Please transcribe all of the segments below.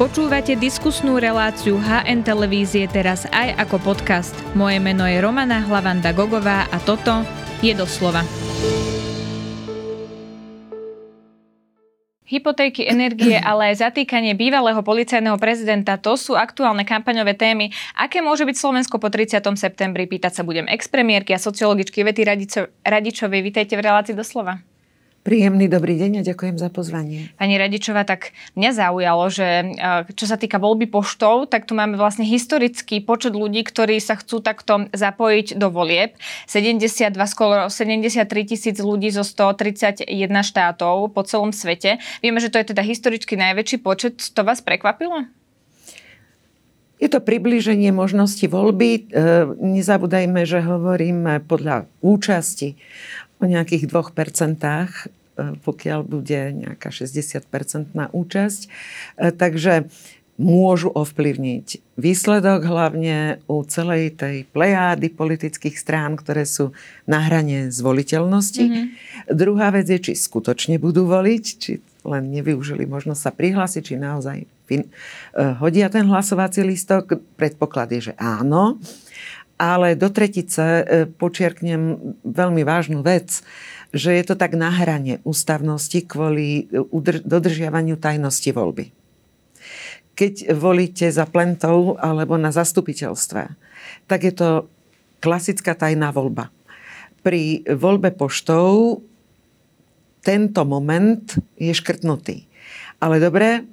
Počúvate diskusnú reláciu HN Televízie teraz aj ako podcast. Moje meno je Romana Hlavanda Gogová a toto je doslova. Hypotéky, energie, ale aj zatýkanie bývalého policajného prezidenta, to sú aktuálne kampaňové témy. Aké môže byť Slovensko po 30. septembri? Pýtať sa budem expremiérky a sociologičky Vety Radičovej. Vítajte v relácii doslova. Príjemný dobrý deň a ďakujem za pozvanie. Pani Radičová, tak mňa zaujalo, že čo sa týka voľby poštov, tak tu máme vlastne historický počet ľudí, ktorí sa chcú takto zapojiť do volieb. 72, skoro 73 tisíc ľudí zo 131 štátov po celom svete. Vieme, že to je teda historicky najväčší počet. To vás prekvapilo? Je to priblíženie možnosti voľby. E, nezabúdajme, že hovoríme podľa účasti o nejakých 2%, e, pokiaľ bude nejaká 60-percentná účasť. E, takže môžu ovplyvniť výsledok hlavne u celej tej plejády politických strán, ktoré sú na hrane zvoliteľnosti. Mm-hmm. Druhá vec je, či skutočne budú voliť, či len nevyužili možnosť sa prihlásiť, či naozaj fin- e, hodia ten hlasovací lístok. Predpoklad je, že áno. Ale do tretice e, počiarknem veľmi vážnu vec, že je to tak na hrane ústavnosti kvôli e, dodržiavaniu tajnosti voľby. Keď volíte za plentou alebo na zastupiteľstve, tak je to klasická tajná voľba. Pri voľbe poštou tento moment je škrtnutý. Ale dobre,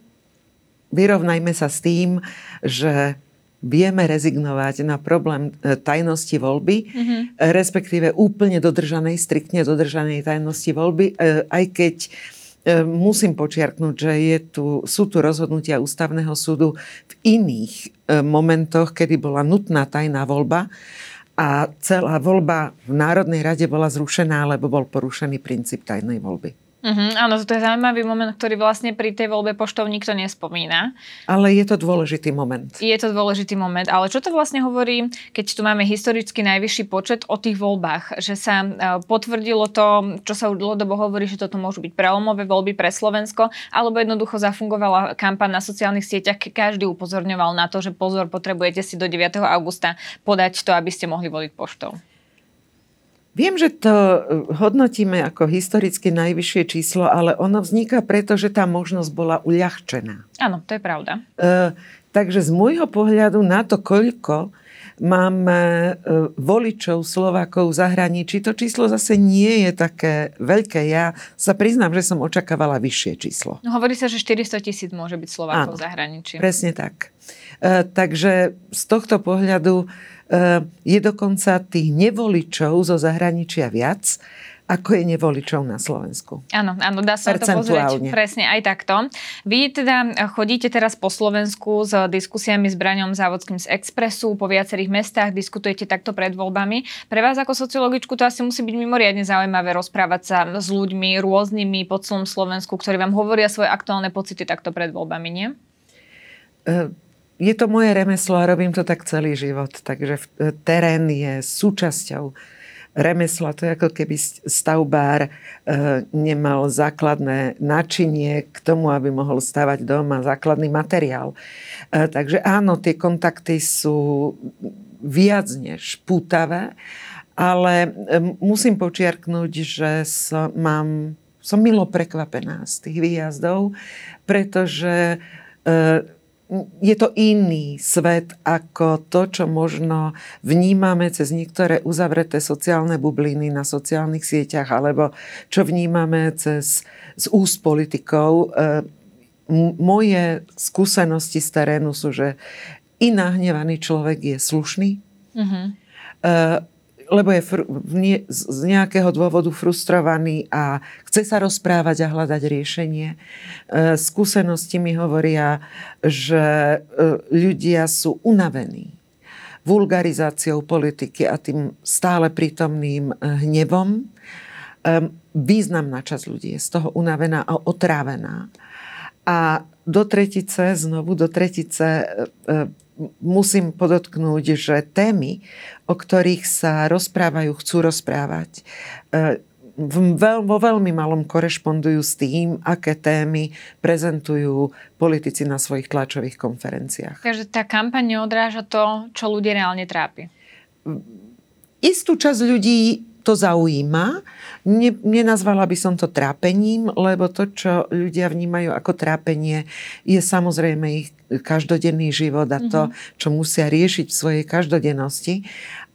vyrovnajme sa s tým, že vieme rezignovať na problém e, tajnosti voľby, mm-hmm. respektíve úplne dodržanej, striktne dodržanej tajnosti voľby, e, aj keď musím počiarknúť, že je tu, sú tu rozhodnutia ústavného súdu v iných momentoch, kedy bola nutná tajná voľba a celá voľba v Národnej rade bola zrušená, lebo bol porušený princíp tajnej voľby. Uh-huh, áno, to je zaujímavý moment, ktorý vlastne pri tej voľbe poštov nikto nespomína. Ale je to dôležitý moment. Je to dôležitý moment, ale čo to vlastne hovorí, keď tu máme historicky najvyšší počet o tých voľbách, že sa e, potvrdilo to, čo sa dlhodobo hovorí, že toto môžu byť prelomové voľby pre Slovensko, alebo jednoducho zafungovala kampaň na sociálnych sieťach, každý upozorňoval na to, že pozor, potrebujete si do 9. augusta podať to, aby ste mohli voliť poštou. Viem, že to e, hodnotíme ako historicky najvyššie číslo, ale ono vzniká preto, že tá možnosť bola uľahčená. Áno, to je pravda. E, takže z môjho pohľadu na to, koľko máme e, voličov Slovákov v zahraničí, to číslo zase nie je také veľké. Ja sa priznám, že som očakávala vyššie číslo. No, hovorí sa, že 400 tisíc môže byť Slovákov Áno, v zahraničí. Presne tak. E, takže z tohto pohľadu Eh, je dokonca tých nevoličov zo zahraničia viac, ako je nevoličov na Slovensku. Áno, áno, dá sa to pozrieť presne aj takto. Vy teda chodíte teraz po Slovensku s diskusiami s Braňom Závodským z Expressu po viacerých mestách, diskutujete takto pred voľbami. Pre vás ako sociologičku to asi musí byť mimoriadne zaujímavé rozprávať sa s ľuďmi rôznymi po celom Slovensku, ktorí vám hovoria svoje aktuálne pocity takto pred voľbami, nie? Uh je to moje remeslo a robím to tak celý život. Takže terén je súčasťou remesla. To je ako keby stavbár e, nemal základné načinie k tomu, aby mohol stavať dom a základný materiál. E, takže áno, tie kontakty sú viac než pútavé, ale e, musím počiarknúť, že som, mám, som milo prekvapená z tých výjazdov, pretože je to iný svet ako to, čo možno vnímame cez niektoré uzavreté sociálne bubliny na sociálnych sieťach alebo čo vnímame cez z úst politikov. E, moje skúsenosti z terénu sú, že i nahnevaný človek je slušný. Mm-hmm lebo je fr- nie, z nejakého dôvodu frustrovaný a chce sa rozprávať a hľadať riešenie. E, skúsenosti mi hovoria, že e, ľudia sú unavení vulgarizáciou politiky a tým stále prítomným e, hnevom. Významná časť ľudí je z toho unavená a otrávená. A do tretice, znovu do tretice musím podotknúť, že témy, o ktorých sa rozprávajú, chcú rozprávať, e, vo veľmi malom korešpondujú s tým, aké témy prezentujú politici na svojich tlačových konferenciách. Takže tá kampaň neodráža to, čo ľudia reálne trápi. Istú časť ľudí to zaujíma. Ne, nenazvala by som to trápením, lebo to, čo ľudia vnímajú ako trápenie, je samozrejme ich každodenný život a to, mm-hmm. čo musia riešiť v svojej každodennosti.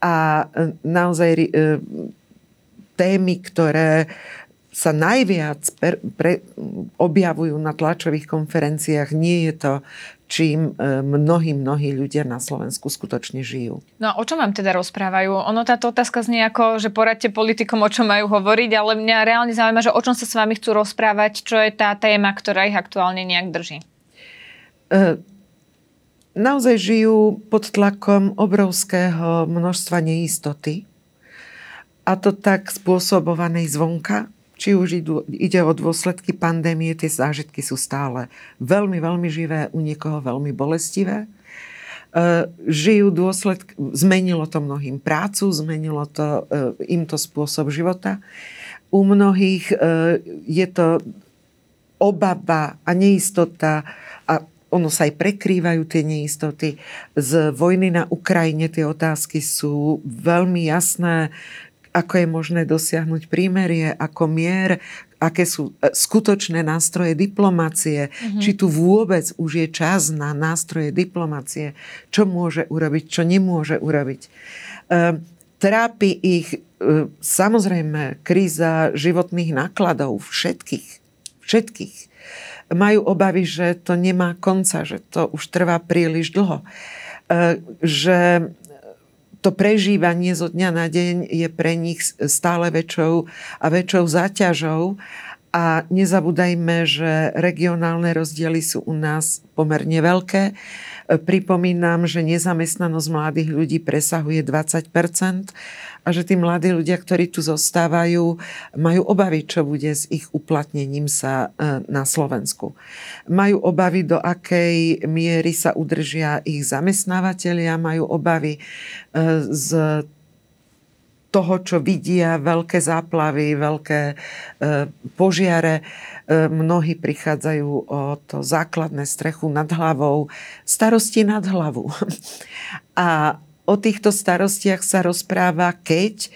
A e, naozaj e, témy, ktoré sa najviac per, pre, objavujú na tlačových konferenciách, nie je to, čím e, mnohí, mnohí ľudia na Slovensku skutočne žijú. No a o čom vám teda rozprávajú? Ono táto otázka znie ako, že poradte politikom, o čom majú hovoriť, ale mňa reálne zaujíma, že o čom sa s vami chcú rozprávať, čo je tá téma, ktorá ich aktuálne nejak drží. E, naozaj žijú pod tlakom obrovského množstva neistoty a to tak spôsobovanej zvonka, či už ide o dôsledky pandémie, tie zážitky sú stále veľmi, veľmi živé, u niekoho veľmi bolestivé. E, žijú dôsledky, zmenilo to mnohým prácu, zmenilo to e, im to spôsob života. U mnohých e, je to obava a neistota a ono sa aj prekrývajú tie neistoty. Z vojny na Ukrajine tie otázky sú veľmi jasné ako je možné dosiahnuť prímerie, ako mier, aké sú e, skutočné nástroje diplomácie, mm-hmm. či tu vôbec už je čas na nástroje diplomácie, čo môže urobiť, čo nemôže urobiť. E, trápi ich e, samozrejme kríza životných nákladov všetkých. Všetkých. Majú obavy, že to nemá konca, že to už trvá príliš dlho. E, že to prežívanie zo dňa na deň je pre nich stále väčšou a väčšou záťažou. A nezabúdajme, že regionálne rozdiely sú u nás pomerne veľké. Pripomínam, že nezamestnanosť mladých ľudí presahuje 20 a že tí mladí ľudia, ktorí tu zostávajú, majú obavy, čo bude s ich uplatnením sa e, na Slovensku. Majú obavy, do akej miery sa udržia ich zamestnávateľia, majú obavy e, z toho, čo vidia, veľké záplavy, veľké e, požiare. Mnohí prichádzajú o to základné strechu nad hlavou, starosti nad hlavu. A o týchto starostiach sa rozpráva, keď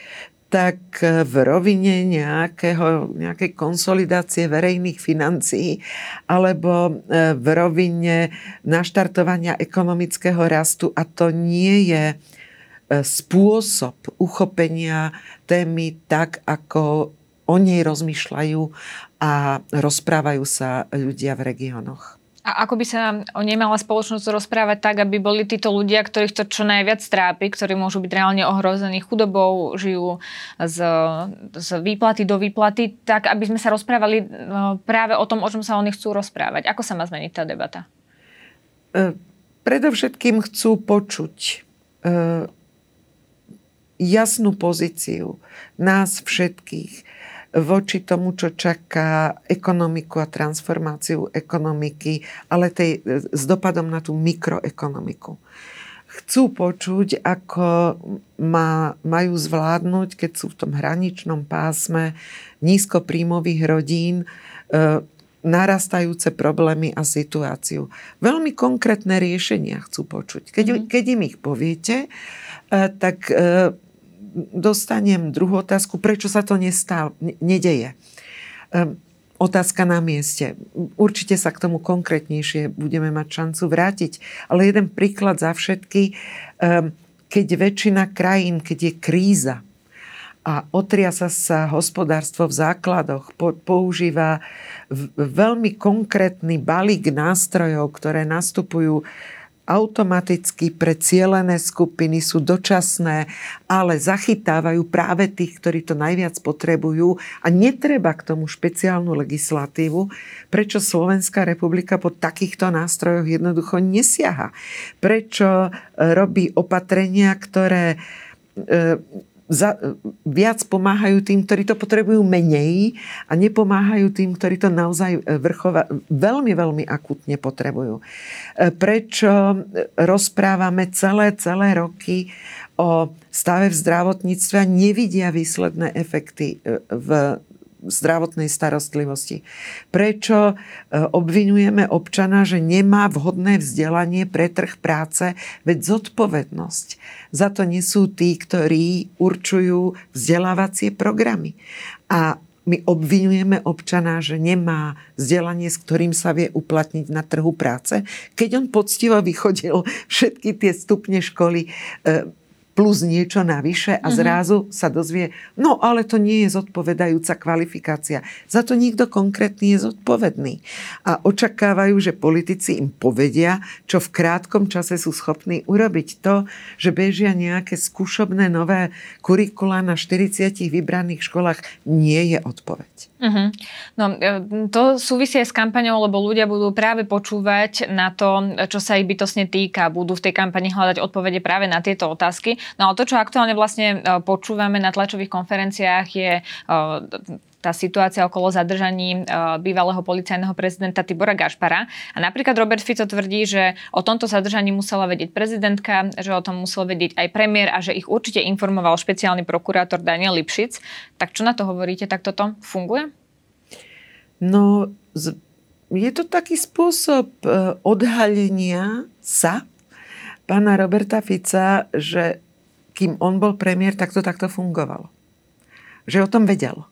tak v rovine nejakého, nejakej konsolidácie verejných financií alebo e, v rovine naštartovania ekonomického rastu a to nie je e, spôsob uchopenia témy tak, ako o nej rozmýšľajú a rozprávajú sa ľudia v regiónoch. A ako by sa o nej spoločnosť rozprávať tak, aby boli títo ľudia, ktorých to čo najviac trápi, ktorí môžu byť reálne ohrození chudobou, žijú z, z výplaty do výplaty, tak aby sme sa rozprávali no, práve o tom, o čom sa oni chcú rozprávať. Ako sa má zmeniť tá debata? E, predovšetkým chcú počuť e, jasnú pozíciu nás všetkých voči tomu, čo čaká ekonomiku a transformáciu ekonomiky, ale tej, s dopadom na tú mikroekonomiku. Chcú počuť, ako má, majú zvládnuť, keď sú v tom hraničnom pásme nízkopríjmových rodín, e, narastajúce problémy a situáciu. Veľmi konkrétne riešenia chcú počuť. Keď, mm. keď im ich poviete, e, tak e, dostanem druhú otázku, prečo sa to nestal, nedeje. Um, otázka na mieste. Určite sa k tomu konkrétnejšie budeme mať šancu vrátiť. Ale jeden príklad za všetky. Um, keď väčšina krajín, keď je kríza a otriasa sa hospodárstvo v základoch, po, používa veľmi konkrétny balík nástrojov, ktoré nastupujú automaticky pre cielené skupiny sú dočasné, ale zachytávajú práve tých, ktorí to najviac potrebujú a netreba k tomu špeciálnu legislatívu, prečo Slovenská republika po takýchto nástrojoch jednoducho nesiaha. Prečo e, robí opatrenia, ktoré e, za, viac pomáhajú tým, ktorí to potrebujú menej a nepomáhajú tým, ktorí to naozaj vrchova, veľmi, veľmi akutne potrebujú. Prečo rozprávame celé, celé roky o stave v zdravotníctve a nevidia výsledné efekty v zdravotnej starostlivosti. Prečo e, obvinujeme občana, že nemá vhodné vzdelanie pre trh práce, veď zodpovednosť za to nesú tí, ktorí určujú vzdelávacie programy. A my obvinujeme občana, že nemá vzdelanie, s ktorým sa vie uplatniť na trhu práce, keď on poctivo vychodil všetky tie stupne školy e, plus niečo navyše a mhm. zrazu sa dozvie, no ale to nie je zodpovedajúca kvalifikácia. Za to nikto konkrétny je zodpovedný. A očakávajú, že politici im povedia, čo v krátkom čase sú schopní urobiť. To, že bežia nejaké skúšobné nové kurikula na 40 vybraných školách, nie je odpoveď. Uh-huh. No, e, to súvisí aj s kampaňou, lebo ľudia budú práve počúvať na to, čo sa ich bytosne týka. Budú v tej kampani hľadať odpovede práve na tieto otázky. No to, čo aktuálne vlastne e, počúvame na tlačových konferenciách, je e, tá situácia okolo zadržaní bývalého policajného prezidenta Tibora Gašpara. A napríklad Robert Fico tvrdí, že o tomto zadržaní musela vedieť prezidentka, že o tom musel vedieť aj premiér a že ich určite informoval špeciálny prokurátor Daniel Lipšic. Tak čo na to hovoríte? Tak toto funguje? No, je to taký spôsob e, odhalenia sa pána Roberta Fica, že kým on bol premiér, tak to takto fungovalo. Že o tom vedel.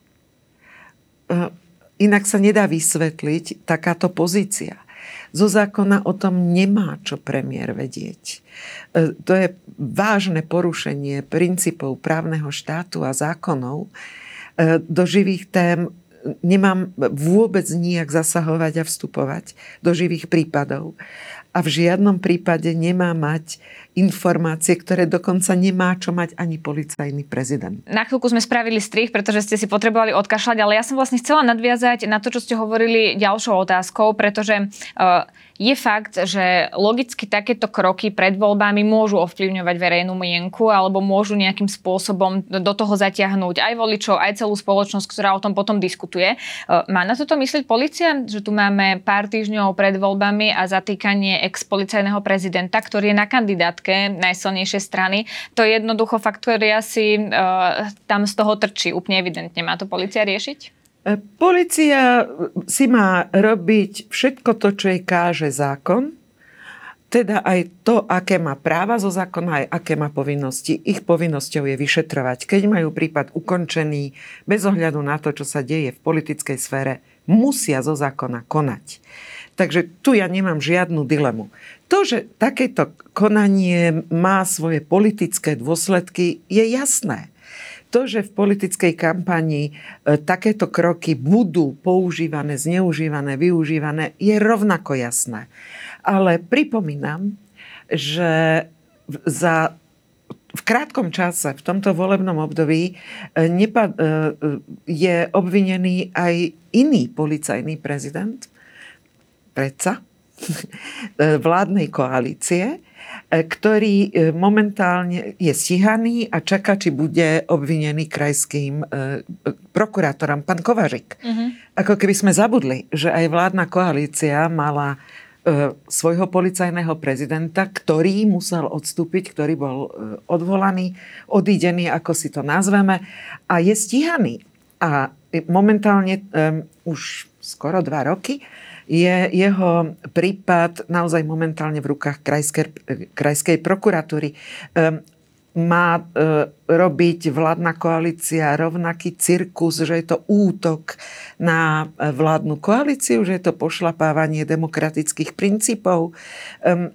Eh, inak sa nedá vysvetliť takáto pozícia. Zo zákona o tom nemá čo premiér vedieť. Eh, to je vážne porušenie princípov právneho štátu a zákonov. Eh, do živých tém nemám vôbec nijak zasahovať a vstupovať do živých prípadov. A v žiadnom prípade nemá mať informácie, ktoré dokonca nemá čo mať ani policajný prezident. Na chvíľku sme spravili strich, pretože ste si potrebovali odkašľať, ale ja som vlastne chcela nadviazať na to, čo ste hovorili ďalšou otázkou, pretože uh, je fakt, že logicky takéto kroky pred voľbami môžu ovplyvňovať verejnú mienku alebo môžu nejakým spôsobom do toho zatiahnuť aj voličov, aj celú spoločnosť, ktorá o tom potom diskutuje. Uh, má na toto myslieť policia, že tu máme pár týždňov pred voľbami a zatýkanie ex-policajného prezidenta, ktorý je na kandidátke politické najsilnejšie strany. To je jednoducho fakt, ktorý asi uh, tam z toho trčí úplne evidentne. Má to policia riešiť? E, Polícia si má robiť všetko to, čo jej káže zákon, teda aj to, aké má práva zo zákona, aj aké má povinnosti. Ich povinnosťou je vyšetrovať. Keď majú prípad ukončený, bez ohľadu na to, čo sa deje v politickej sfére, musia zo zákona konať. Takže tu ja nemám žiadnu dilemu. To, že takéto konanie má svoje politické dôsledky, je jasné. To, že v politickej kampani e, takéto kroky budú používané, zneužívané, využívané, je rovnako jasné. Ale pripomínam, že za v krátkom čase, v tomto volebnom období, e, e, je obvinený aj iný policajný prezident, predsa, vládnej koalície, e, ktorý e, momentálne je stíhaný a čaká, či bude obvinený krajským e, prokurátorom, pán Kovažik. Uh-huh. Ako keby sme zabudli, že aj vládna koalícia mala svojho policajného prezidenta, ktorý musel odstúpiť, ktorý bol odvolaný, odídený, ako si to nazveme, a je stíhaný. A momentálne um, už skoro dva roky je jeho prípad naozaj momentálne v rukách krajskej, krajskej prokuratúry. Um, má e, robiť vládna koalícia rovnaký cirkus, že je to útok na vládnu koalíciu, že je to pošlapávanie demokratických princípov. Um,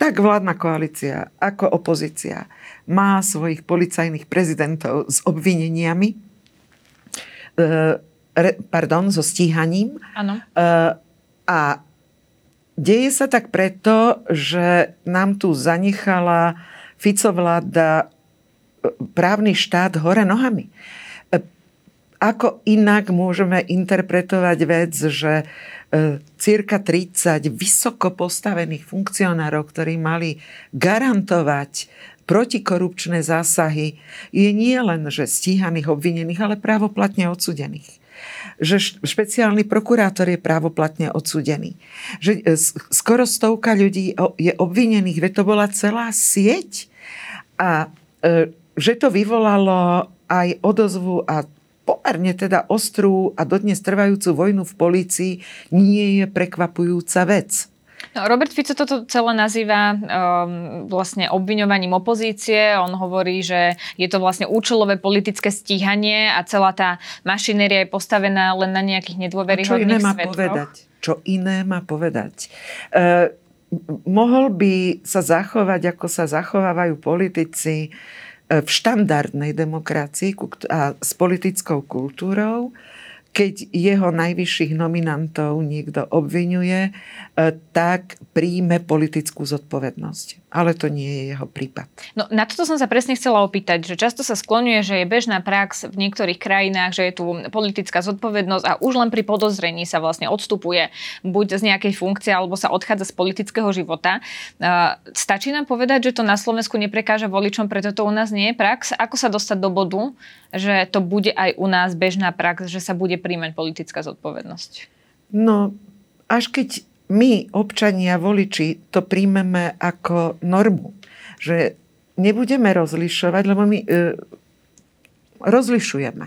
tak vládna koalícia ako opozícia má svojich policajných prezidentov s obvineniami. E, pardon, so stíhaním. Áno. Uh, a deje sa tak preto, že nám tu zanechala Fico vláda e, právny štát hore nohami. E, ako inak môžeme interpretovať vec, že cirka 30 vysoko postavených funkcionárov, ktorí mali garantovať protikorupčné zásahy je nie len, že stíhaných, obvinených, ale právoplatne odsudených že špeciálny prokurátor je právoplatne odsudený. Že e, skoro stovka ľudí je obvinených, veď to bola celá sieť a e, že to vyvolalo aj odozvu a pomerne teda ostrú a dodnes trvajúcu vojnu v polícii nie je prekvapujúca vec. No, Robert Fico toto celé nazýva um, vlastne obviňovaním opozície. On hovorí, že je to vlastne účelové politické stíhanie a celá tá mašinéria je postavená len na nejakých nedôveryhodných Čo iné má povedať? Čo iné má povedať? Uh, mohol by sa zachovať, ako sa zachovávajú politici uh, v štandardnej demokracii a s politickou kultúrou, keď jeho najvyšších nominantov niekto obvinuje, e, tak príjme politickú zodpovednosť. Ale to nie je jeho prípad. No, na toto som sa presne chcela opýtať, že často sa skloňuje, že je bežná prax v niektorých krajinách, že je tu politická zodpovednosť a už len pri podozrení sa vlastne odstupuje buď z nejakej funkcie, alebo sa odchádza z politického života. E, stačí nám povedať, že to na Slovensku neprekáža voličom, preto to u nás nie je prax? Ako sa dostať do bodu, že to bude aj u nás bežná prax, že sa bude príjmať politická zodpovednosť? No, až keď my, občania, voliči, to príjmeme ako normu. Že nebudeme rozlišovať, lebo my e, rozlišujeme.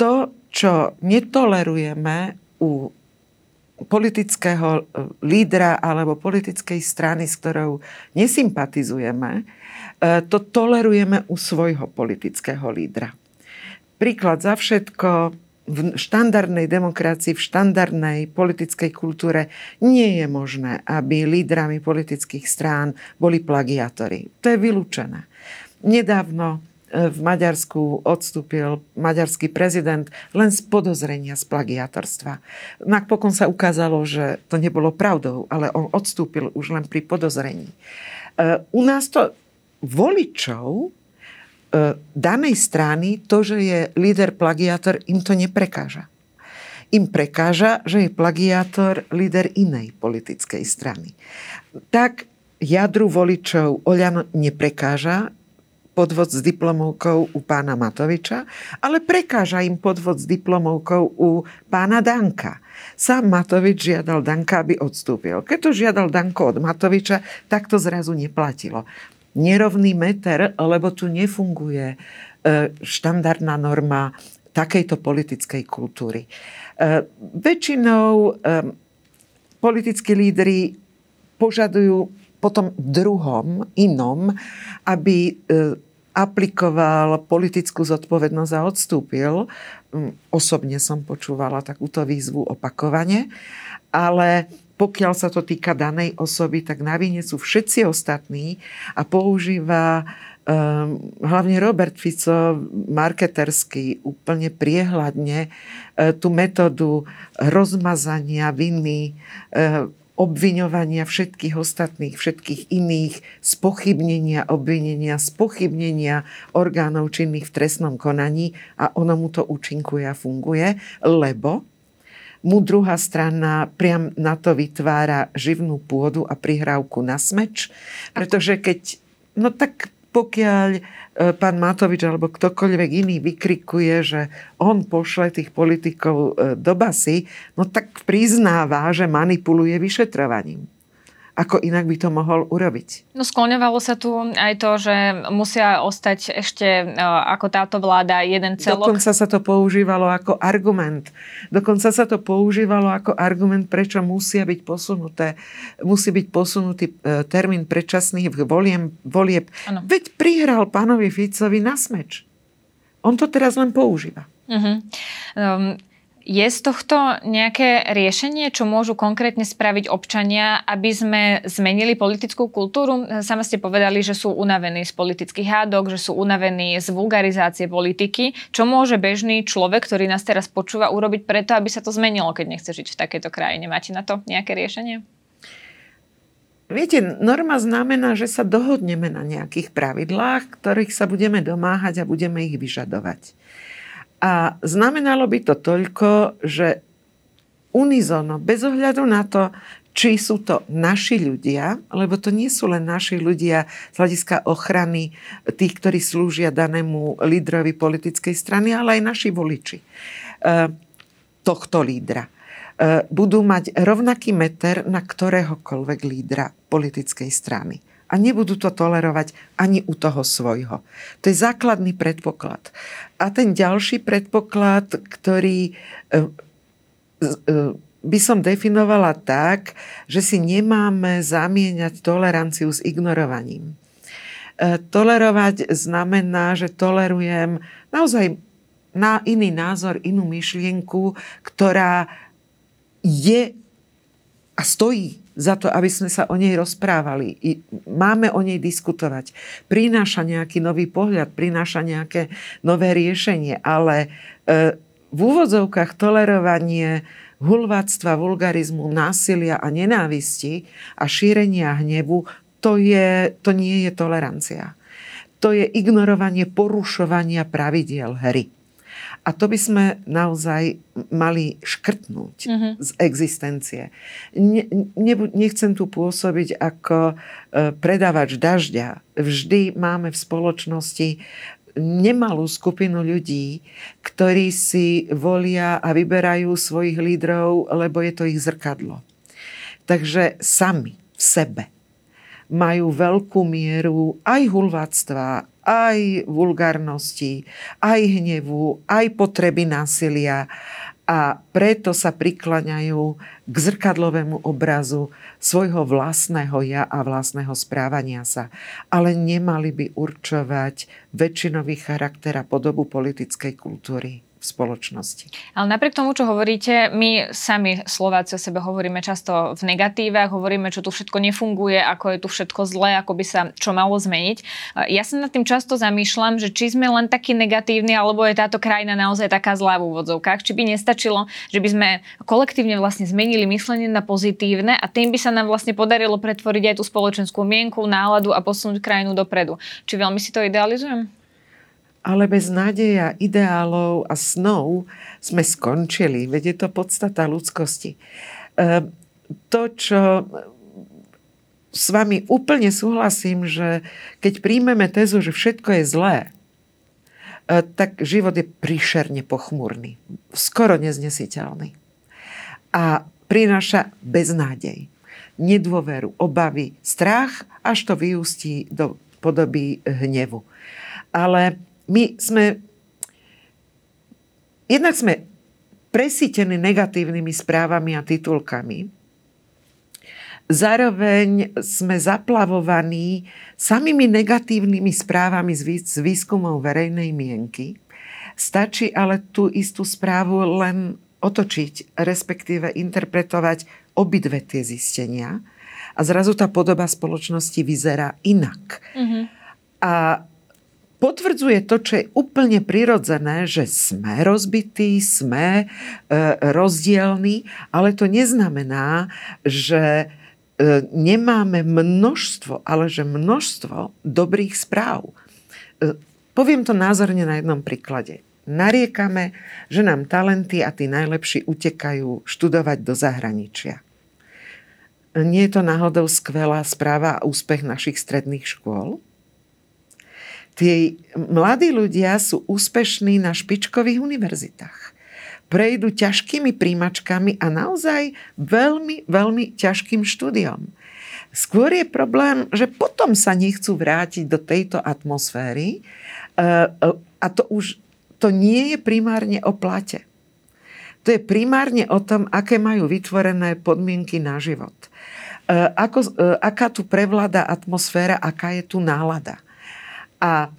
To, čo netolerujeme u politického e, lídra alebo politickej strany, s ktorou nesympatizujeme, e, to tolerujeme u svojho politického lídra. Príklad za všetko, v štandardnej demokracii, v štandardnej politickej kultúre nie je možné, aby lídrami politických strán boli plagiátori. To je vylúčené. Nedávno e, v Maďarsku odstúpil maďarský prezident len z podozrenia z plagiátorstva. Napokon sa ukázalo, že to nebolo pravdou, ale on odstúpil už len pri podozrení. E, u nás to voličov danej strany to, že je líder plagiátor, im to neprekáža. Im prekáža, že je plagiátor líder inej politickej strany. Tak jadru voličov Oľano neprekáža podvod s diplomovkou u pána Matoviča, ale prekáža im podvod s diplomovkou u pána Danka. Sám Matovič žiadal Danka, aby odstúpil. Keď to žiadal Danko od Matoviča, tak to zrazu neplatilo nerovný meter, lebo tu nefunguje e, štandardná norma takejto politickej kultúry. E, väčšinou e, politickí lídry požadujú potom druhom, inom, aby aplikoval politickú zodpovednosť a odstúpil. Mm, osobne som počúvala takúto výzvu opakovane, ale pokiaľ sa to týka danej osoby, tak na vine sú všetci ostatní a používa um, hlavne Robert Fico marketersky úplne priehľadne uh, tú metódu rozmazania viny, uh, obviňovania všetkých ostatných, všetkých iných, spochybnenia obvinenia, spochybnenia orgánov činných v trestnom konaní a ono mu to účinkuje a funguje, lebo mu druhá strana priam na to vytvára živnú pôdu a prihrávku na smeč. Pretože keď, no tak pokiaľ e, pán Matovič alebo ktokoľvek iný vykrikuje, že on pošle tých politikov e, do basy, no tak priznáva, že manipuluje vyšetrovaním. Ako inak by to mohol urobiť? No skloňovalo sa tu aj to, že musia ostať ešte e, ako táto vláda jeden celok. Dokonca sa to používalo ako argument. Dokonca sa to používalo ako argument, prečo musia byť posunuté, musí byť posunutý e, termín predčasných volieb. volieb. Veď prihral pánovi Ficovi na smeč. On to teraz len používa. Uh-huh. Um, je z tohto nejaké riešenie, čo môžu konkrétne spraviť občania, aby sme zmenili politickú kultúru? Sama ste povedali, že sú unavení z politických hádok, že sú unavení z vulgarizácie politiky. Čo môže bežný človek, ktorý nás teraz počúva, urobiť preto, aby sa to zmenilo, keď nechce žiť v takejto krajine? Máte na to nejaké riešenie? Viete, norma znamená, že sa dohodneme na nejakých pravidlách, ktorých sa budeme domáhať a budeme ich vyžadovať. A znamenalo by to toľko, že unizono, bez ohľadu na to, či sú to naši ľudia, lebo to nie sú len naši ľudia z hľadiska ochrany tých, ktorí slúžia danému lídrovi politickej strany, ale aj naši voliči e, tohto lídra. E, budú mať rovnaký meter na ktoréhokoľvek lídra politickej strany. A nebudú to tolerovať ani u toho svojho. To je základný predpoklad. A ten ďalší predpoklad, ktorý by som definovala tak, že si nemáme zamieňať toleranciu s ignorovaním. E, tolerovať znamená, že tolerujem naozaj na iný názor, inú myšlienku, ktorá je a stojí za to, aby sme sa o nej rozprávali. I máme o nej diskutovať. Prináša nejaký nový pohľad, prináša nejaké nové riešenie, ale e, v úvodzovkách tolerovanie hulváctva, vulgarizmu, násilia a nenávisti a šírenia hnevu, to, je, to nie je tolerancia. To je ignorovanie porušovania pravidiel hry. A to by sme naozaj mali škrtnúť mm-hmm. z existencie. Ne, ne, nechcem tu pôsobiť ako e, predávač dažďa. Vždy máme v spoločnosti nemalú skupinu ľudí, ktorí si volia a vyberajú svojich lídrov, lebo je to ich zrkadlo. Takže sami v sebe majú veľkú mieru aj hulváctva, aj vulgárnosti, aj hnevu, aj potreby násilia a preto sa prikláňajú k zrkadlovému obrazu svojho vlastného ja a vlastného správania sa. Ale nemali by určovať väčšinový charakter a podobu politickej kultúry v spoločnosti. Ale napriek tomu, čo hovoríte, my sami Slováci o sebe hovoríme často v negatívach, hovoríme, čo tu všetko nefunguje, ako je tu všetko zlé, ako by sa čo malo zmeniť. Ja sa nad tým často zamýšľam, že či sme len takí negatívni, alebo je táto krajina naozaj taká zlá v úvodzovkách, či by nestačilo, že by sme kolektívne vlastne zmenili myslenie na pozitívne a tým by sa nám vlastne podarilo pretvoriť aj tú spoločenskú mienku, náladu a posunúť krajinu dopredu. Či veľmi si to idealizujem? Ale bez nádeja, ideálov a snov sme skončili. Veď je to podstata ľudskosti. Ehm, to, čo s vami úplne súhlasím, že keď príjmeme tezu, že všetko je zlé, e, tak život je príšerne pochmúrny, skoro neznesiteľný. A prináša beznádej, nedôveru, obavy, strach, až to vyústí do podoby hnevu. Ale my sme, jednak sme presítení negatívnymi správami a titulkami, zároveň sme zaplavovaní samými negatívnymi správami z výskumov verejnej mienky. Stačí ale tú istú správu len otočiť, respektíve interpretovať obidve tie zistenia a zrazu tá podoba spoločnosti vyzerá inak. Mm-hmm. A potvrdzuje to, čo je úplne prirodzené, že sme rozbití, sme e, rozdielní, ale to neznamená, že e, nemáme množstvo, ale že množstvo dobrých správ. E, poviem to názorne na jednom príklade. Nariekame, že nám talenty a tí najlepší utekajú študovať do zahraničia. Nie je to náhodou skvelá správa a úspech našich stredných škôl? Tí mladí ľudia sú úspešní na špičkových univerzitách. Prejdú ťažkými príjmačkami a naozaj veľmi, veľmi ťažkým štúdiom. Skôr je problém, že potom sa nechcú vrátiť do tejto atmosféry e, e, a to už to nie je primárne o plate. To je primárne o tom, aké majú vytvorené podmienky na život. E, ako, aká tu prevláda atmosféra, aká je tu nálada a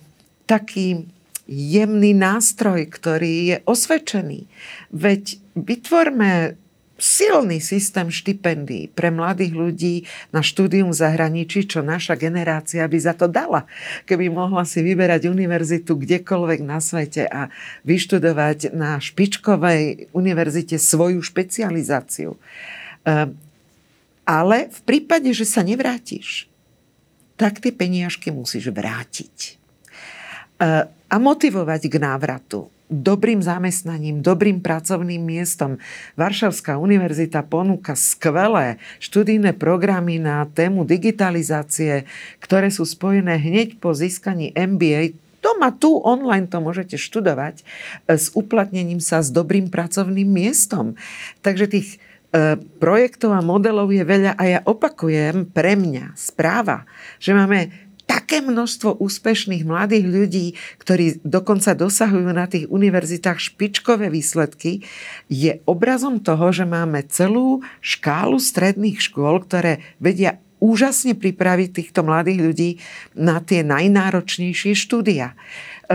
taký jemný nástroj, ktorý je osvedčený. Veď vytvorme silný systém štipendií pre mladých ľudí na štúdium v zahraničí, čo naša generácia by za to dala, keby mohla si vyberať univerzitu kdekoľvek na svete a vyštudovať na špičkovej univerzite svoju špecializáciu. Ehm, ale v prípade, že sa nevrátiš, tak tie peniažky musíš vrátiť. E, a motivovať k návratu. dobrým zamestnaním, dobrým pracovným miestom. Varšavská univerzita ponúka skvelé študijné programy na tému digitalizácie, ktoré sú spojené hneď po získaní MBA doma tu online to môžete študovať e, s uplatnením sa s dobrým pracovným miestom. Takže tých projektov a modelov je veľa a ja opakujem pre mňa správa, že máme také množstvo úspešných mladých ľudí, ktorí dokonca dosahujú na tých univerzitách špičkové výsledky, je obrazom toho, že máme celú škálu stredných škôl, ktoré vedia úžasne pripraviť týchto mladých ľudí na tie najnáročnejšie štúdia.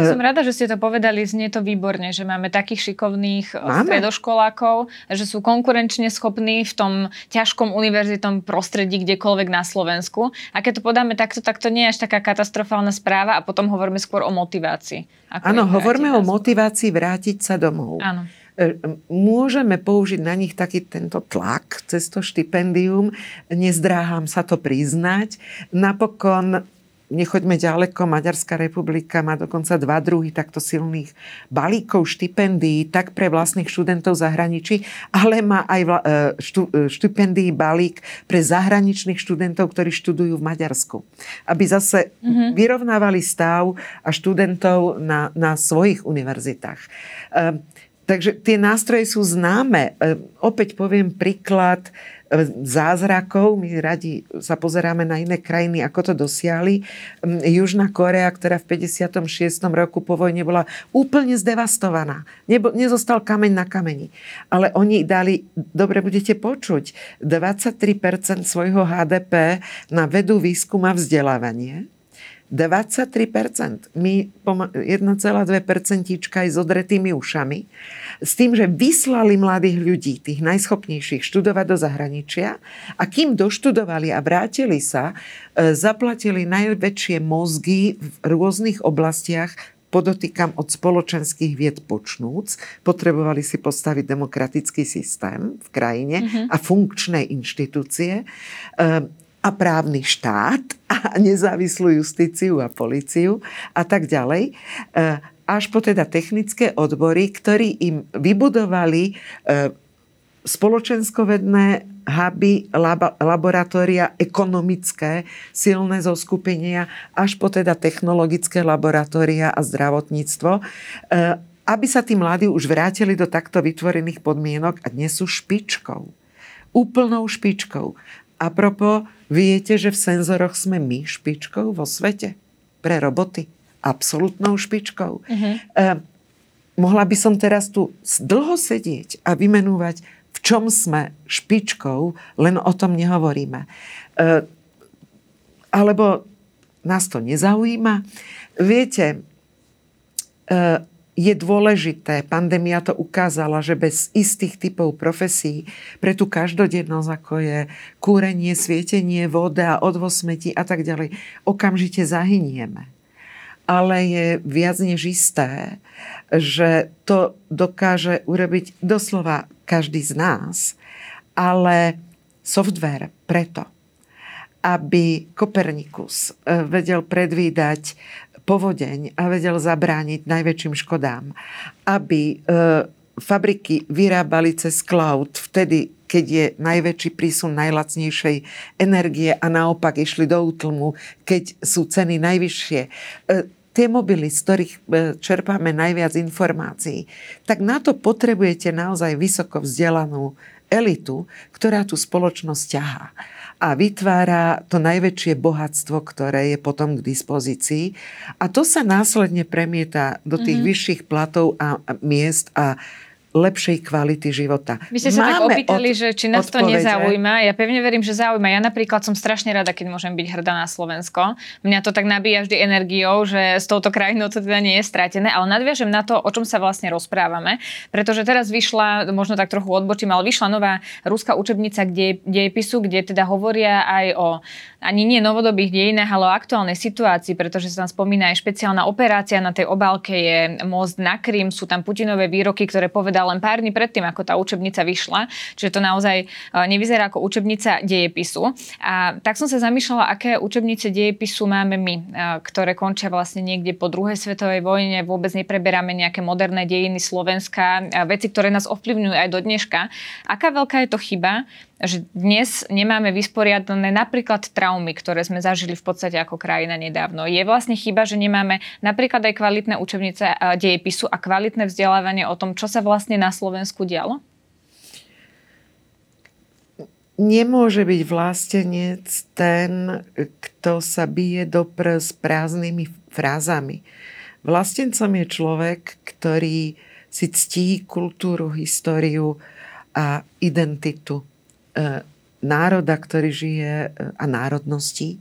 Som rada, že ste to povedali, znie to výborne, že máme takých šikovných eh, máme. stredoškolákov, že sú konkurenčne schopní v tom ťažkom univerzitom prostredí kdekoľvek na Slovensku. A keď to podáme takto, tak to nie je až taká katastrofálna správa a potom hovoríme skôr o motivácii. Áno, hovoríme o motivácii vrátiť sa domov. Áno e, môžeme použiť na nich taký tento tlak cez to štipendium. Nezdráham sa to priznať. Napokon nechoďme ďaleko, Maďarská republika má dokonca dva druhy takto silných balíkov štipendií, tak pre vlastných študentov zahraničí, ale má aj vla, e, štú, e, štipendií balík pre zahraničných študentov, ktorí študujú v Maďarsku. Aby zase mm-hmm. vyrovnávali stav a študentov na, na svojich univerzitách. E, takže tie nástroje sú známe. Opäť poviem príklad zázrakov. My radi sa pozeráme na iné krajiny, ako to dosiahli. Južná Korea, ktorá v 56. roku po vojne bola úplne zdevastovaná. Nebo, nezostal kameň na kameni. Ale oni dali, dobre budete počuť, 23% svojho HDP na vedu, výskum a vzdelávanie 23%. My 1,2% aj s odretými ušami. S tým, že vyslali mladých ľudí, tých najschopnejších, študovať do zahraničia a kým doštudovali a vrátili sa, e, zaplatili najväčšie mozgy v rôznych oblastiach podotýkam od spoločenských vied počnúc, potrebovali si postaviť demokratický systém v krajine mm-hmm. a funkčné inštitúcie. E, a právny štát a nezávislú justíciu a policiu a tak ďalej e, až po teda technické odbory, ktorí im vybudovali e, spoločenskovedné huby, laboratória ekonomické, silné zoskupenia, až po teda technologické laboratória a zdravotníctvo, e, aby sa tí mladí už vrátili do takto vytvorených podmienok a dnes sú špičkou. Úplnou špičkou. A propo, viete, že v senzoroch sme my špičkou vo svete? Pre roboty. Absolutnou špičkou. Uh-huh. Eh, mohla by som teraz tu dlho sedieť a vymenúvať, v čom sme špičkou, len o tom nehovoríme. Eh, alebo nás to nezaujíma. Viete, eh, je dôležité, pandémia to ukázala, že bez istých typov profesí pre tú každodennosť, ako je kúrenie, svietenie, voda, odvoz smeti a tak ďalej, okamžite zahynieme. Ale je viac než isté, že to dokáže urobiť doslova každý z nás, ale software preto, aby Kopernikus eh, vedel predvídať povodeň a vedel zabrániť najväčším škodám. Aby e, fabriky vyrábali cez cloud vtedy, keď je najväčší prísun najlacnejšej energie a naopak išli do útlmu, keď sú ceny najvyššie. E, tie mobily, z ktorých e, čerpáme najviac informácií, tak na to potrebujete naozaj vysoko vzdelanú elitu, ktorá tú spoločnosť ťahá a vytvára to najväčšie bohatstvo, ktoré je potom k dispozícii. A to sa následne premieta do tých mm-hmm. vyšších platov a miest a lepšej kvality života. Vy ste sa Máme tak opýtali, od, že či nás odpovede. to nezaujíma. Ja pevne verím, že zaujíma. Ja napríklad som strašne rada, keď môžem byť hrdá na Slovensko. Mňa to tak nabíja vždy energiou, že s touto krajinou to teda nie je stratené, ale nadviažem na to, o čom sa vlastne rozprávame, pretože teraz vyšla, možno tak trochu odbočím, ale vyšla nová ruská učebnica kde, dejepisu, kde teda hovoria aj o ani nie novodobých dejinách, ale o aktuálnej situácii, pretože sa tam spomína aj špeciálna operácia na tej obálke je most na Krym, sú tam Putinové výroky, ktoré povedal len pár dní predtým, ako tá učebnica vyšla. Čiže to naozaj e, nevyzerá ako učebnica dejepisu. A tak som sa zamýšľala, aké učebnice dejepisu máme my, e, ktoré končia vlastne niekde po druhej svetovej vojne, vôbec nepreberáme nejaké moderné dejiny Slovenska, veci, ktoré nás ovplyvňujú aj do dneška. Aká veľká je to chyba, že dnes nemáme vysporiadané napríklad traumy, ktoré sme zažili v podstate ako krajina nedávno. Je vlastne chyba, že nemáme napríklad aj kvalitné učebnice dejepisu a kvalitné vzdelávanie o tom, čo sa vlastne na Slovensku dialo? Nemôže byť vlastenec ten, kto sa bije do s prázdnymi frázami. Vlastencom je človek, ktorý si ctí kultúru, históriu a identitu národa, ktorý žije e, a národnosti e,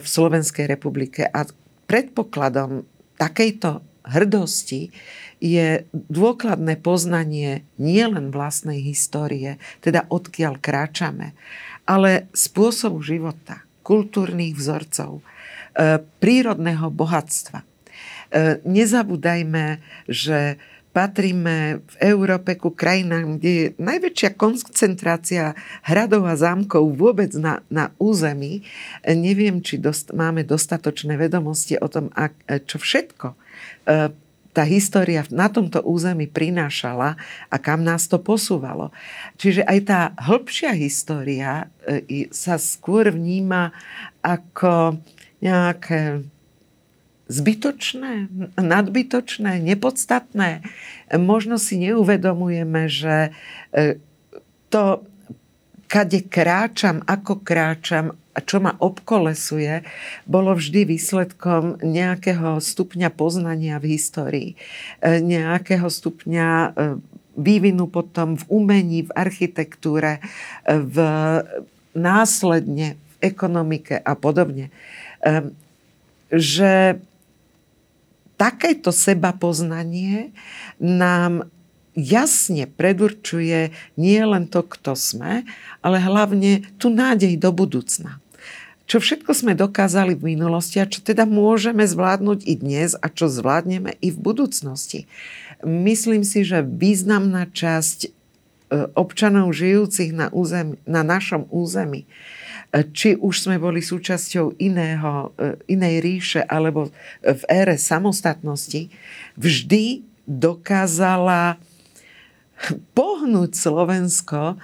v Slovenskej republike. A predpokladom takejto hrdosti je dôkladné poznanie nielen vlastnej histórie, teda odkiaľ kráčame, ale spôsobu života, kultúrnych vzorcov, prírodného bohatstva. Nezabúdajme, že patríme v Európe ku krajinám, kde je najväčšia koncentrácia hradov a zámkov vôbec na, na území. Neviem, či dost, máme dostatočné vedomosti o tom, ak, čo všetko e, tá história na tomto území prinášala a kam nás to posúvalo. Čiže aj tá hĺbšia história e, sa skôr vníma ako nejaké zbytočné, nadbytočné, nepodstatné. Možno si neuvedomujeme, že e, to, kade kráčam, ako kráčam a čo ma obkolesuje, bolo vždy výsledkom nejakého stupňa poznania v histórii, e, nejakého stupňa e, vývinu potom v umení, v architektúre, v následne v ekonomike a podobne. Že takéto seba poznanie nám jasne predurčuje nie len to, kto sme, ale hlavne tú nádej do budúcna. Čo všetko sme dokázali v minulosti a čo teda môžeme zvládnuť i dnes a čo zvládneme i v budúcnosti. Myslím si, že významná časť e, občanov žijúcich na, území, na našom území či už sme boli súčasťou iného, e, inej ríše alebo v ére samostatnosti, vždy dokázala pohnúť Slovensko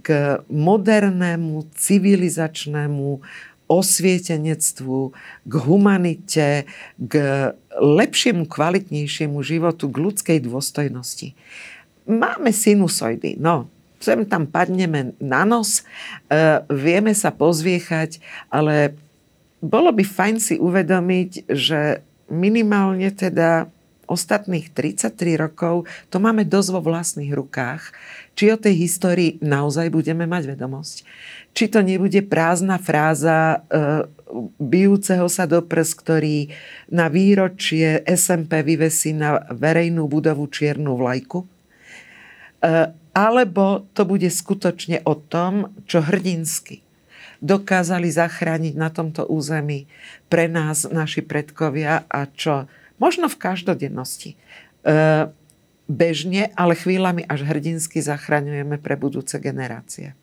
k modernému, civilizačnému osvietenectvu, k humanite, k lepšiemu, kvalitnejšiemu životu, k ľudskej dôstojnosti. Máme sinusoidy, no, sem tam padneme na nos, e, vieme sa pozviechať, ale bolo by fajn si uvedomiť, že minimálne teda ostatných 33 rokov to máme dosť vo vlastných rukách. Či o tej histórii naozaj budeme mať vedomosť. Či to nebude prázdna fráza e, bijúceho sa do prs, ktorý na výročie SMP vyvesí na verejnú budovu čiernu vlajku. E, alebo to bude skutočne o tom, čo hrdinsky dokázali zachrániť na tomto území pre nás, naši predkovia a čo možno v každodennosti. E, bežne, ale chvíľami až hrdinsky zachraňujeme pre budúce generácie.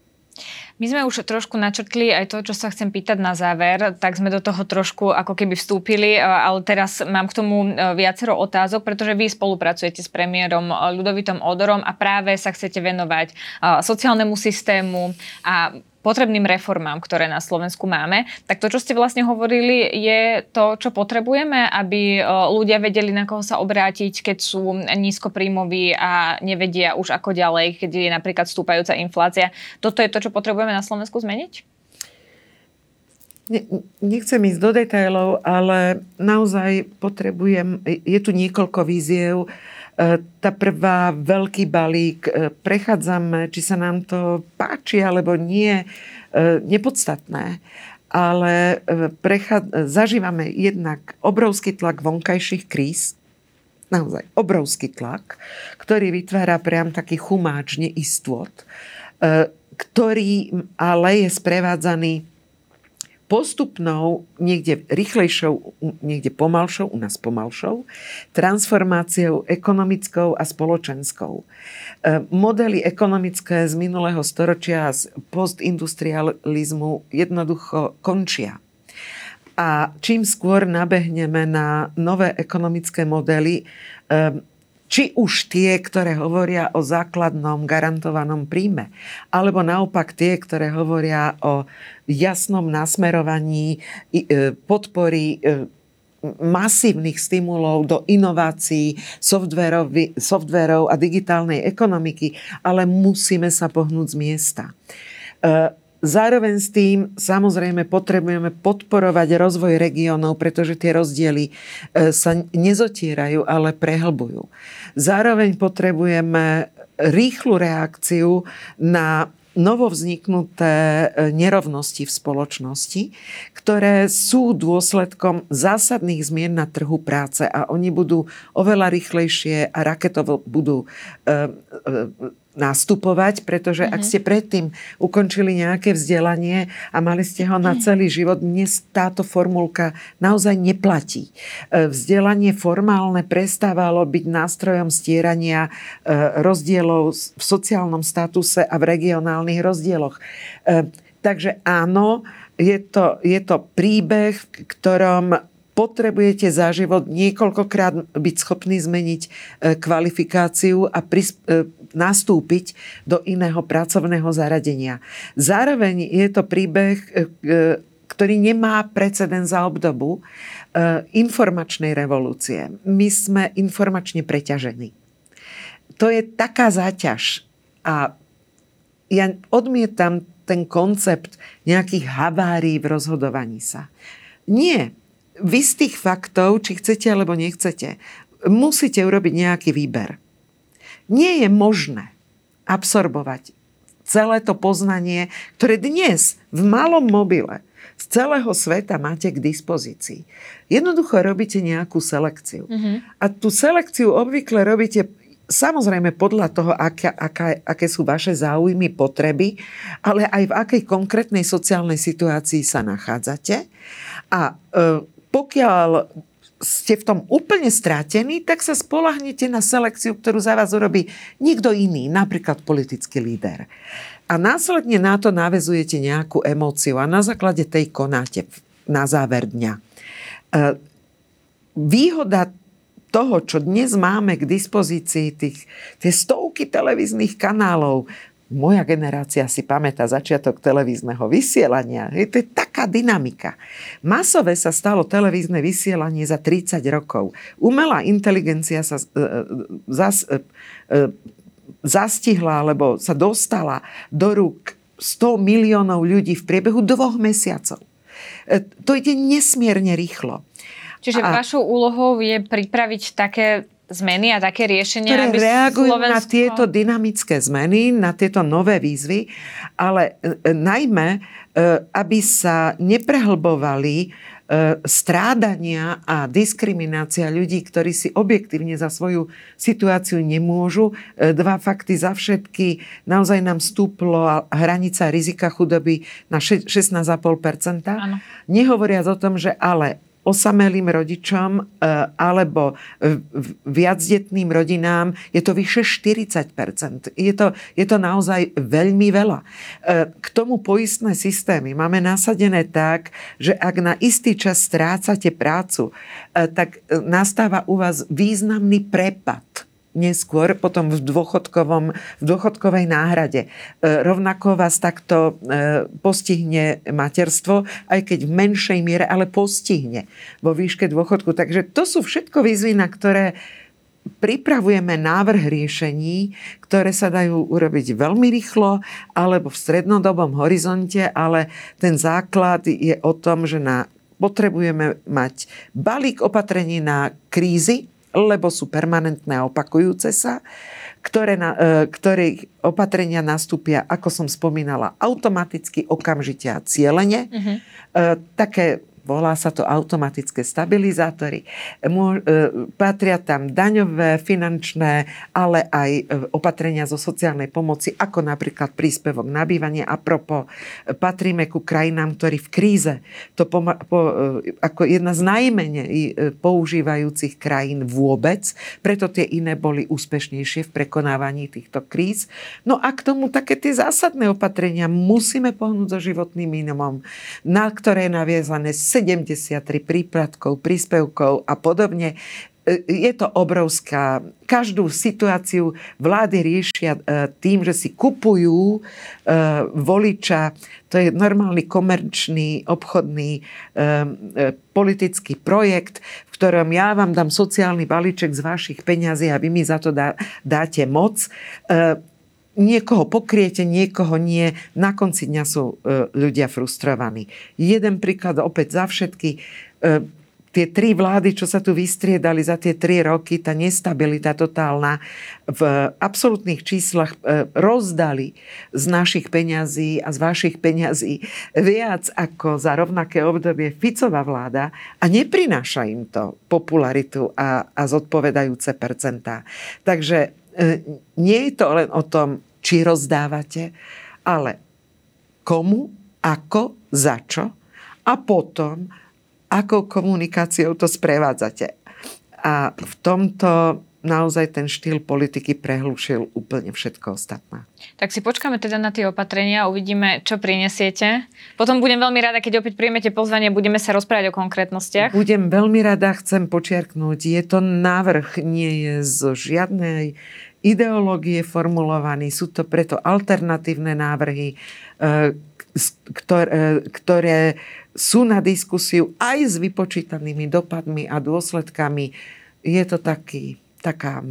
My sme už trošku načrtli aj to, čo sa chcem pýtať na záver, tak sme do toho trošku ako keby vstúpili, e, ale teraz mám k tomu e, viacero otázok, pretože vy spolupracujete s premiérom Ľudovitom Odorom a práve sa chcete venovať sociálnemu systému a potrebným reformám, ktoré na Slovensku máme. Tak to, čo ste vlastne hovorili, je to, čo potrebujeme, aby ľudia vedeli, na koho sa obrátiť, keď sú nízkopríjmoví a nevedia už ako ďalej, keď je napríklad stúpajúca inflácia. Toto je to, čo potrebujeme na Slovensku zmeniť? Nechcem ísť do detailov, ale naozaj potrebujem, je tu niekoľko víziev, tá prvá veľký balík, e, prechádzame, či sa nám to páči alebo nie, e, nepodstatné. Ale prechad- zažívame jednak obrovský tlak vonkajších kríz, naozaj obrovský tlak, ktorý vytvára priam taký chumáč neistôt, ktorý ale je sprevádzaný postupnou, niekde rýchlejšou, niekde pomalšou, u nás pomalšou, transformáciou ekonomickou a spoločenskou. E, modely ekonomické z minulého storočia z postindustrializmu jednoducho končia. A čím skôr nabehneme na nové ekonomické modely, e, či už tie, ktoré hovoria o základnom garantovanom príjme, alebo naopak tie, ktoré hovoria o jasnom nasmerovaní e, podpory e, masívnych stimulov do inovácií, softverov a digitálnej ekonomiky, ale musíme sa pohnúť z miesta. Zároveň s tým samozrejme potrebujeme podporovať rozvoj regiónov, pretože tie rozdiely e, sa nezotierajú, ale prehlbujú. Zároveň potrebujeme rýchlu reakciu na novovzniknuté e, nerovnosti v spoločnosti, ktoré sú dôsledkom zásadných zmien na trhu práce a oni budú oveľa rýchlejšie a raketovo budú e, nastupovať, pretože mm-hmm. ak mhm. ste predtým ukončili nejaké vzdelanie a mali ste ho na celý život, dnes táto formulka naozaj neplatí. E, vzdelanie formálne prestávalo byť nástrojom stierania e, rozdielov v sociálnom statuse a v regionálnych rozdieloch. E, takže áno, je to, je to príbeh, v ktorom potrebujete za život niekoľkokrát byť schopný zmeniť kvalifikáciu a prisp- nastúpiť do iného pracovného zaradenia. Zároveň je to príbeh, e, e, ktorý nemá precedens za obdobu e, informačnej revolúcie. My sme informačne preťažení. To je taká záťaž a ja odmietam ten koncept nejakých havárií v rozhodovaní sa. Nie. Vy z tých faktov, či chcete alebo nechcete, musíte urobiť nejaký výber nie je možné absorbovať celé to poznanie, ktoré dnes v malom mobile z celého sveta máte k dispozícii. Jednoducho robíte nejakú selekciu. Mm-hmm. A tú selekciu obvykle robíte samozrejme podľa toho, aká, aká, aké sú vaše záujmy, potreby, ale aj v akej konkrétnej sociálnej situácii sa nachádzate. A e, pokiaľ ste v tom úplne strátení, tak sa spolahnete na selekciu, ktorú za vás urobí nikto iný, napríklad politický líder. A následne na to navezujete nejakú emóciu a na základe tej konáte na záver dňa. E, výhoda toho, čo dnes máme k dispozícii, tých, tie stovky televíznych kanálov, moja generácia si pamätá začiatok televízneho vysielania. Je to je taká dynamika. Masové sa stalo televízne vysielanie za 30 rokov. Umelá inteligencia sa uh, zas, uh, uh, zastihla, alebo sa dostala do rúk 100 miliónov ľudí v priebehu dvoch mesiacov. To ide nesmierne rýchlo. Čiže a... vašou úlohou je pripraviť také zmeny a také riešenia, ktoré aby reagujú Slovensko... na tieto dynamické zmeny, na tieto nové výzvy, ale e, e najmä, e, aby sa neprehlbovali strádania a diskriminácia ľudí, ktorí si objektívne za svoju situáciu nemôžu. Dva fakty za všetky. Naozaj nám stúplo hranica rizika chudoby na 16,5%. Nehovoriac o tom, že ale osamelým rodičom e, alebo viacdetným rodinám je to vyše 40 je to, je to naozaj veľmi veľa. E, k tomu poistné systémy máme nasadené tak, že ak na istý čas strácate prácu, e, tak nastáva u vás významný prepad neskôr, potom v, dôchodkovom, v dôchodkovej náhrade. E, rovnako vás takto e, postihne materstvo, aj keď v menšej miere, ale postihne vo výške dôchodku. Takže to sú všetko výzvy, na ktoré pripravujeme návrh riešení, ktoré sa dajú urobiť veľmi rýchlo alebo v strednodobom horizonte, ale ten základ je o tom, že na, potrebujeme mať balík opatrení na krízy, lebo sú permanentné a opakujúce sa, ktoré, na, e, ktoré opatrenia nastúpia, ako som spomínala, automaticky, okamžite a cieľene. Uh-huh. Také volá sa to automatické stabilizátory. E, patria tam daňové, finančné, ale aj e, opatrenia zo sociálnej pomoci, ako napríklad príspevok na bývanie. A propo, patríme ku krajinám, ktorí v kríze, to po, po, e, ako jedna z najmenej e, používajúcich krajín vôbec, preto tie iné boli úspešnejšie v prekonávaní týchto kríz. No a k tomu také tie zásadné opatrenia musíme pohnúť so životným minimum, na ktoré je naviazané 73 príplatkov, príspevkov a podobne e, je to obrovská. Každú situáciu vlády riešia e, tým, že si kupujú e, voliča. To je normálny komerčný, obchodný politický projekt, v ktorom ja vám dám sociálny balíček z vašich peňazí a vy mi za to dá, dáte moc niekoho pokriete, niekoho nie. Na konci dňa sú e, ľudia frustrovaní. Jeden príklad opäť za všetky. E, tie tri vlády, čo sa tu vystriedali za tie tri roky, tá nestabilita totálna, v absolútnych číslach e, rozdali z našich peňazí a z vašich peňazí viac ako za rovnaké obdobie Ficová vláda a neprináša im to popularitu a, a zodpovedajúce percentá. Takže nie je to len o tom, či rozdávate, ale komu, ako, za čo a potom, akou komunikáciou to sprevádzate. A v tomto naozaj ten štýl politiky prehlušil úplne všetko ostatné. Tak si počkáme teda na tie opatrenia, uvidíme, čo prinesiete. Potom budem veľmi rada, keď opäť príjmete pozvanie, budeme sa rozprávať o konkrétnostiach. Budem veľmi rada, chcem počiarknúť, je to návrh, nie je zo žiadnej ideológie formulovaný, sú to preto alternatívne návrhy, e, ktoré, e, ktoré sú na diskusiu aj s vypočítanými dopadmi a dôsledkami. Je to taký, taká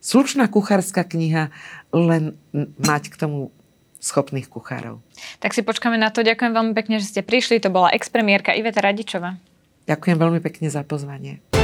slušná kuchárska kniha, len mať k tomu schopných kuchárov. Tak si počkáme na to. Ďakujem veľmi pekne, že ste prišli. To bola expremiérka Iveta Radičová. Ďakujem veľmi pekne za pozvanie.